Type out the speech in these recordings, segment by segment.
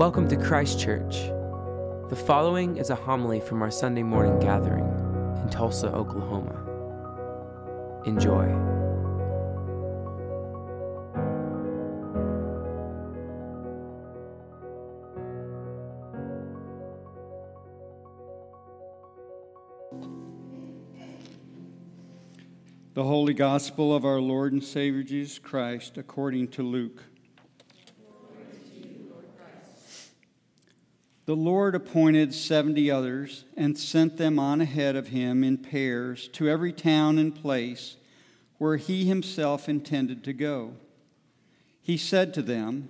Welcome to Christ Church. The following is a homily from our Sunday morning gathering in Tulsa, Oklahoma. Enjoy. The Holy Gospel of our Lord and Savior Jesus Christ according to Luke. The Lord appointed seventy others and sent them on ahead of him in pairs to every town and place where he himself intended to go. He said to them,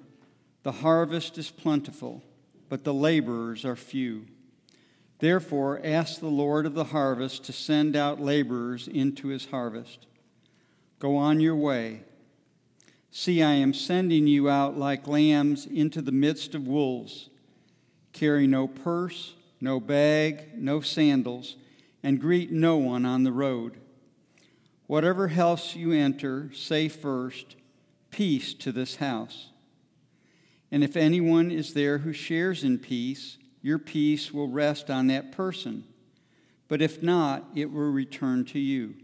The harvest is plentiful, but the laborers are few. Therefore, ask the Lord of the harvest to send out laborers into his harvest. Go on your way. See, I am sending you out like lambs into the midst of wolves. Carry no purse, no bag, no sandals, and greet no one on the road. Whatever house you enter, say first, Peace to this house. And if anyone is there who shares in peace, your peace will rest on that person. But if not, it will return to you.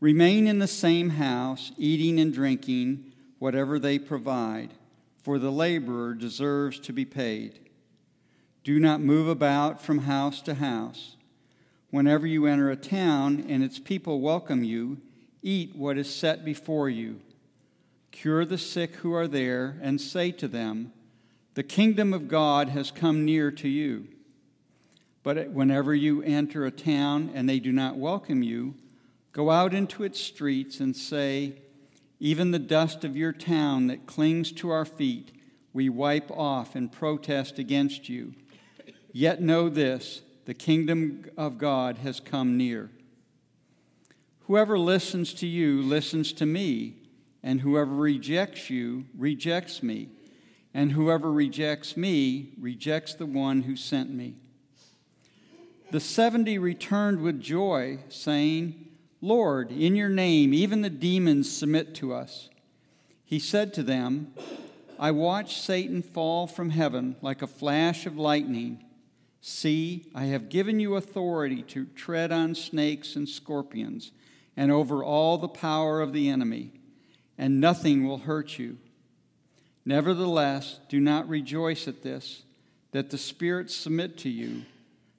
Remain in the same house, eating and drinking whatever they provide, for the laborer deserves to be paid. Do not move about from house to house. Whenever you enter a town and its people welcome you, eat what is set before you. Cure the sick who are there, and say to them, the kingdom of God has come near to you. But whenever you enter a town and they do not welcome you, go out into its streets and say, Even the dust of your town that clings to our feet, we wipe off and protest against you. Yet know this the kingdom of God has come near. Whoever listens to you listens to me, and whoever rejects you rejects me and whoever rejects me rejects the one who sent me. The seventy returned with joy, saying, Lord, in your name even the demons submit to us. He said to them, I watched Satan fall from heaven like a flash of lightning. See, I have given you authority to tread on snakes and scorpions and over all the power of the enemy, and nothing will hurt you. Nevertheless, do not rejoice at this, that the spirits submit to you,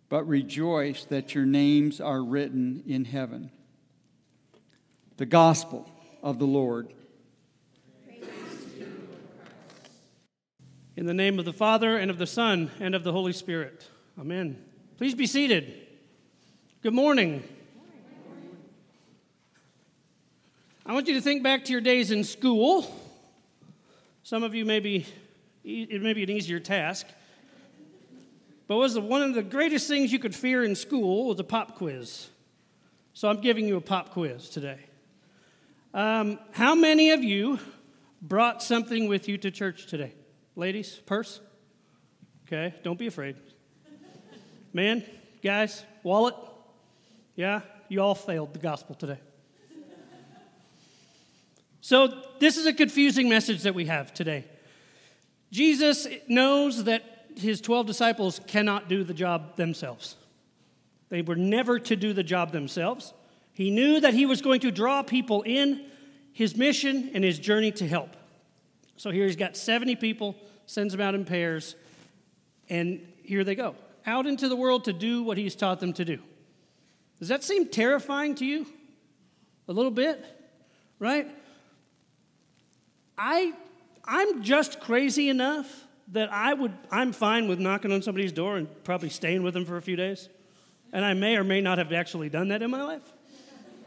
but rejoice that your names are written in heaven. The Gospel of the Lord. In the name of the Father, and of the Son, and of the Holy Spirit. Amen. Please be seated. Good morning. I want you to think back to your days in school. Some of you may be, it may be an easier task. But was the, one of the greatest things you could fear in school was a pop quiz. So I'm giving you a pop quiz today. Um, how many of you brought something with you to church today? Ladies, purse? Okay, don't be afraid. Man, guys, wallet? Yeah, you all failed the gospel today. So, this is a confusing message that we have today. Jesus knows that his 12 disciples cannot do the job themselves. They were never to do the job themselves. He knew that he was going to draw people in his mission and his journey to help. So here he's got 70 people, sends them out in pairs, and here they go out into the world to do what he's taught them to do. Does that seem terrifying to you? A little bit, right? I, I'm just crazy enough that I would, I'm fine with knocking on somebody's door and probably staying with them for a few days. And I may or may not have actually done that in my life.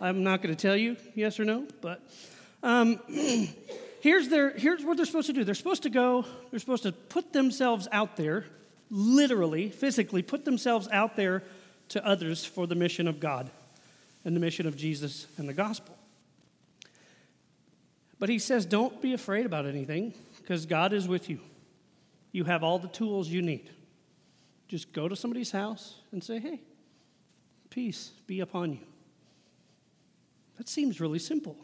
I'm not going to tell you yes or no, but um, here's, their, here's what they're supposed to do. They're supposed to go, they're supposed to put themselves out there, literally, physically, put themselves out there to others for the mission of God and the mission of Jesus and the gospel. But he says, don't be afraid about anything because God is with you. You have all the tools you need. Just go to somebody's house and say, hey, peace be upon you. That seems really simple.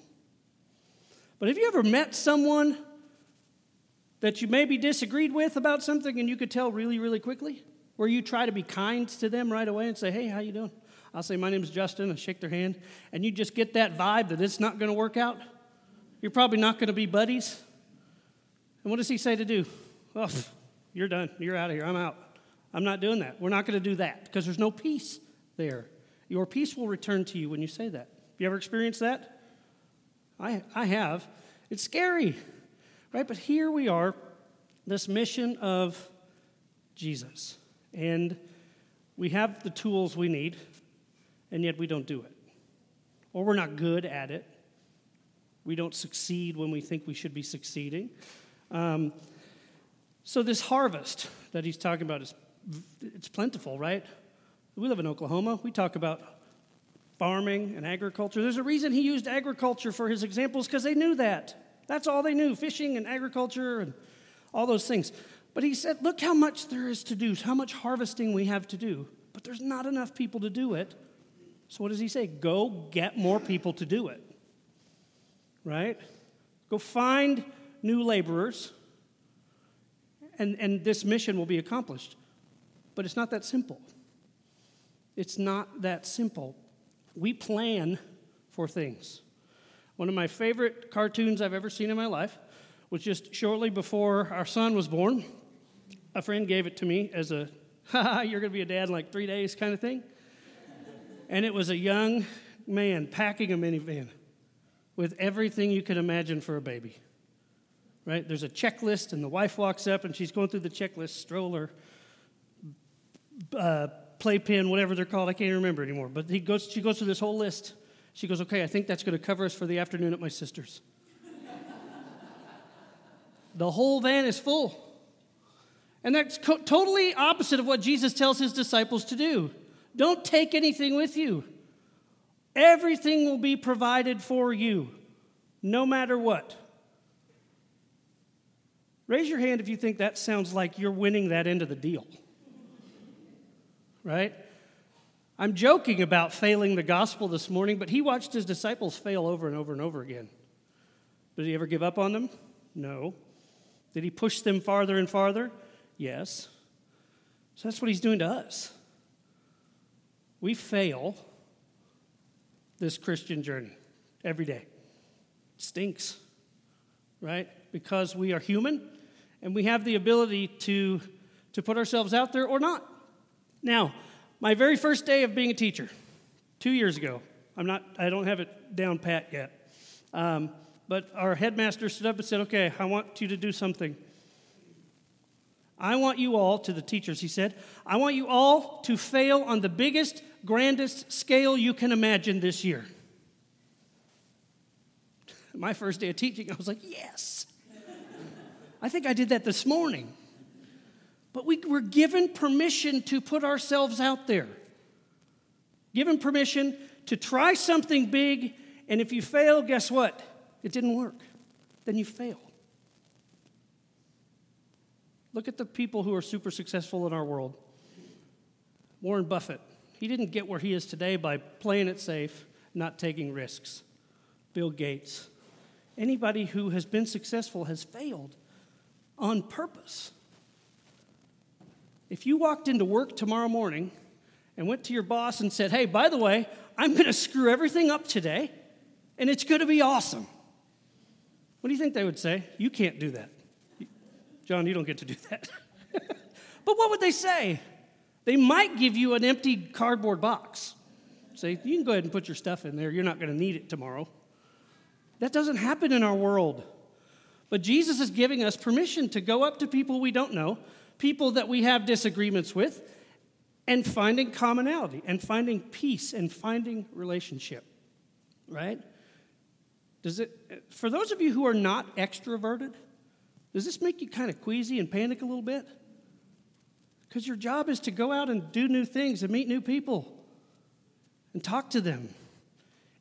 But have you ever met someone that you maybe disagreed with about something and you could tell really, really quickly? Where you try to be kind to them right away and say, hey, how you doing? I'll say, my name is Justin. I shake their hand. And you just get that vibe that it's not going to work out. You're probably not going to be buddies. And what does he say to do? Oh, you're done. You're out of here. I'm out. I'm not doing that. We're not going to do that because there's no peace there. Your peace will return to you when you say that. Have you ever experienced that? I, I have. It's scary, right? But here we are, this mission of Jesus. And we have the tools we need, and yet we don't do it. Or we're not good at it. We don't succeed when we think we should be succeeding. Um, so this harvest that he's talking about is it's plentiful, right? We live in Oklahoma. We talk about farming and agriculture. There's a reason he used agriculture for his examples because they knew that. That's all they knew fishing and agriculture and all those things. But he said, Look how much there is to do, how much harvesting we have to do. But there's not enough people to do it. So what does he say? Go get more people to do it. Right? Go find new laborers, and, and this mission will be accomplished. But it's not that simple. It's not that simple. We plan for things. One of my favorite cartoons I've ever seen in my life was just shortly before our son was born. A friend gave it to me as a, ha you're going to be a dad in like three days kind of thing. And it was a young man packing a minivan with everything you could imagine for a baby. Right? There's a checklist, and the wife walks up and she's going through the checklist stroller, uh, playpen, whatever they're called. I can't remember anymore. But he goes, she goes through this whole list. She goes, Okay, I think that's going to cover us for the afternoon at my sister's. the whole van is full. And that's co- totally opposite of what Jesus tells his disciples to do. Don't take anything with you. Everything will be provided for you, no matter what. Raise your hand if you think that sounds like you're winning that end of the deal. Right? I'm joking about failing the gospel this morning, but he watched his disciples fail over and over and over again. Did he ever give up on them? No. Did he push them farther and farther? Yes. So that's what he's doing to us. We fail this Christian journey every day. It stinks, right? Because we are human and we have the ability to, to put ourselves out there or not. Now, my very first day of being a teacher, two years ago, I'm not, I don't have it down pat yet. Um, but our headmaster stood up and said, Okay, I want you to do something. I want you all, to the teachers, he said, I want you all to fail on the biggest, grandest scale you can imagine this year. My first day of teaching, I was like, Yes. I think I did that this morning. But we were given permission to put ourselves out there, given permission to try something big, and if you fail, guess what? It didn't work. Then you fail. Look at the people who are super successful in our world. Warren Buffett, he didn't get where he is today by playing it safe, not taking risks. Bill Gates, anybody who has been successful has failed on purpose. If you walked into work tomorrow morning and went to your boss and said, Hey, by the way, I'm going to screw everything up today and it's going to be awesome, what do you think they would say? You can't do that. John, you don't get to do that. but what would they say? They might give you an empty cardboard box. Say, you can go ahead and put your stuff in there. You're not going to need it tomorrow. That doesn't happen in our world. But Jesus is giving us permission to go up to people we don't know, people that we have disagreements with, and finding commonality and finding peace and finding relationship. Right? Does it for those of you who are not extroverted, does this make you kind of queasy and panic a little bit? Because your job is to go out and do new things and meet new people and talk to them,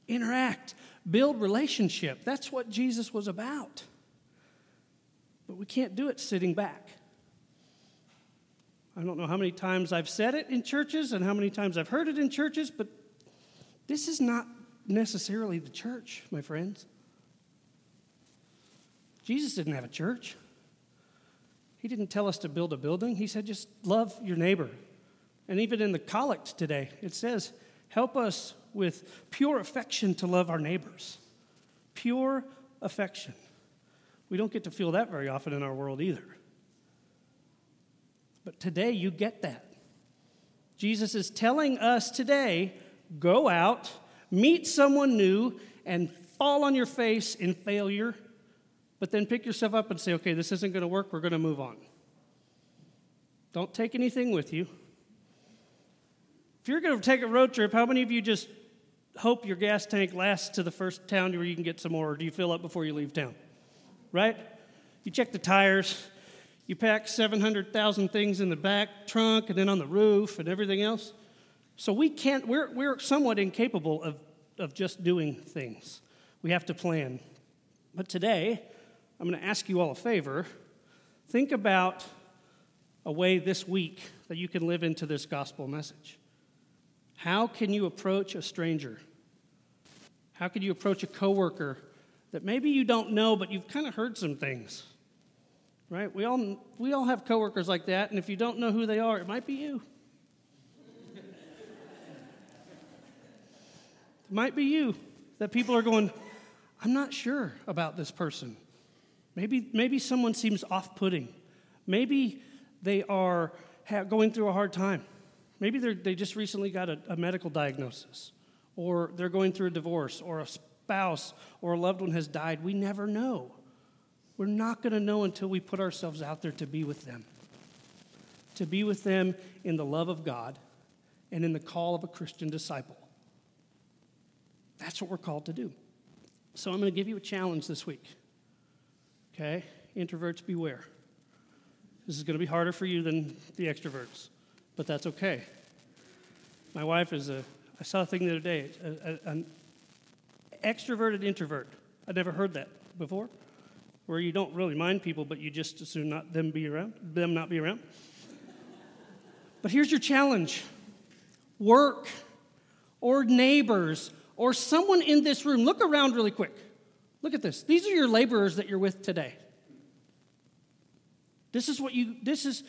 interact, build relationship. That's what Jesus was about. But we can't do it sitting back. I don't know how many times I've said it in churches and how many times I've heard it in churches, but this is not necessarily the church, my friends. Jesus didn't have a church. He didn't tell us to build a building. He said, just love your neighbor. And even in the collect today, it says, help us with pure affection to love our neighbors. Pure affection. We don't get to feel that very often in our world either. But today you get that. Jesus is telling us today go out, meet someone new, and fall on your face in failure, but then pick yourself up and say, okay, this isn't going to work, we're going to move on. Don't take anything with you. If you're going to take a road trip, how many of you just hope your gas tank lasts to the first town where you can get some more, or do you fill up before you leave town? Right? You check the tires, you pack 700,000 things in the back trunk and then on the roof and everything else. So we can't, we're, we're somewhat incapable of, of just doing things. We have to plan. But today, I'm going to ask you all a favor. Think about a way this week that you can live into this gospel message. How can you approach a stranger? How can you approach a coworker that maybe you don't know, but you've kind of heard some things? Right? We all, we all have coworkers like that, and if you don't know who they are, it might be you. it might be you that people are going, I'm not sure about this person. Maybe, maybe someone seems off putting. Maybe they are going through a hard time. Maybe they just recently got a, a medical diagnosis, or they're going through a divorce, or a spouse or a loved one has died. We never know. We're not going to know until we put ourselves out there to be with them. To be with them in the love of God and in the call of a Christian disciple. That's what we're called to do. So I'm going to give you a challenge this week. Okay? Introverts, beware. This is going to be harder for you than the extroverts, but that's okay. My wife is a, I saw a thing the other day, a, a, an extroverted introvert. I'd never heard that before where you don't really mind people, but you just assume not them be around, them not be around. but here's your challenge: work or neighbors or someone in this room. Look around really quick. Look at this. These are your laborers that you're with today. This is what you this is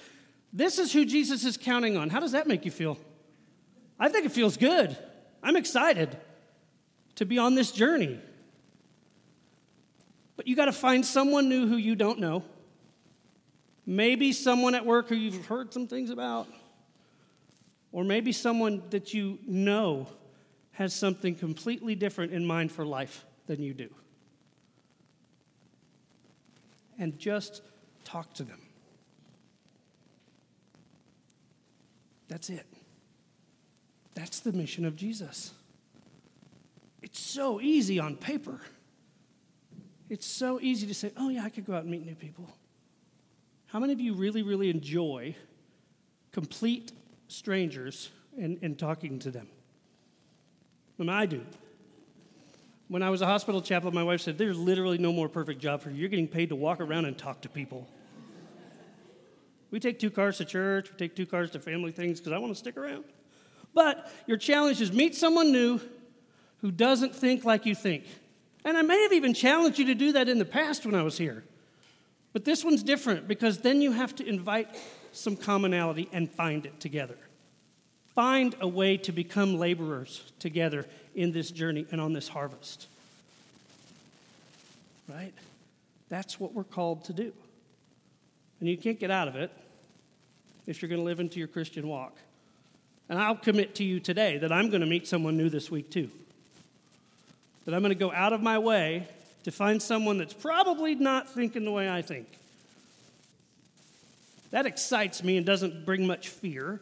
this is who Jesus is counting on. How does that make you feel? I think it feels good. I'm excited to be on this journey. But you got to find someone new who you don't know. Maybe someone at work who you've heard some things about. Or maybe someone that you know has something completely different in mind for life than you do. And just talk to them. That's it. That's the mission of Jesus. It's so easy on paper. It's so easy to say, oh, yeah, I could go out and meet new people. How many of you really, really enjoy complete strangers and, and talking to them? I, mean, I do. When I was a hospital chaplain, my wife said, There's literally no more perfect job for you. You're getting paid to walk around and talk to people. we take two cars to church, we take two cars to family things because I want to stick around. But your challenge is meet someone new who doesn't think like you think. And I may have even challenged you to do that in the past when I was here. But this one's different because then you have to invite some commonality and find it together. Find a way to become laborers together in this journey and on this harvest. Right? That's what we're called to do. And you can't get out of it if you're going to live into your Christian walk. And I'll commit to you today that I'm going to meet someone new this week too that I'm going to go out of my way to find someone that's probably not thinking the way I think. That excites me and doesn't bring much fear,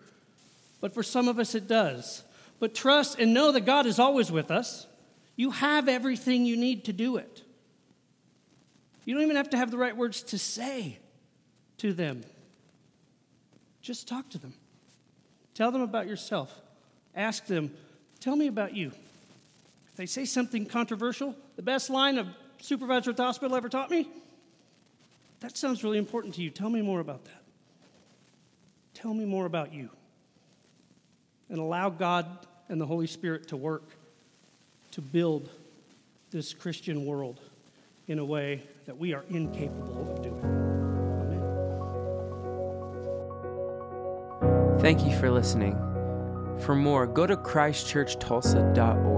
but for some of us it does. But trust and know that God is always with us. You have everything you need to do it. You don't even have to have the right words to say to them. Just talk to them. Tell them about yourself. Ask them, tell me about you they say something controversial, the best line a supervisor at the hospital ever taught me, that sounds really important to you. Tell me more about that. Tell me more about you. And allow God and the Holy Spirit to work to build this Christian world in a way that we are incapable of doing. Amen. Thank you for listening. For more, go to christchurchtulsa.org,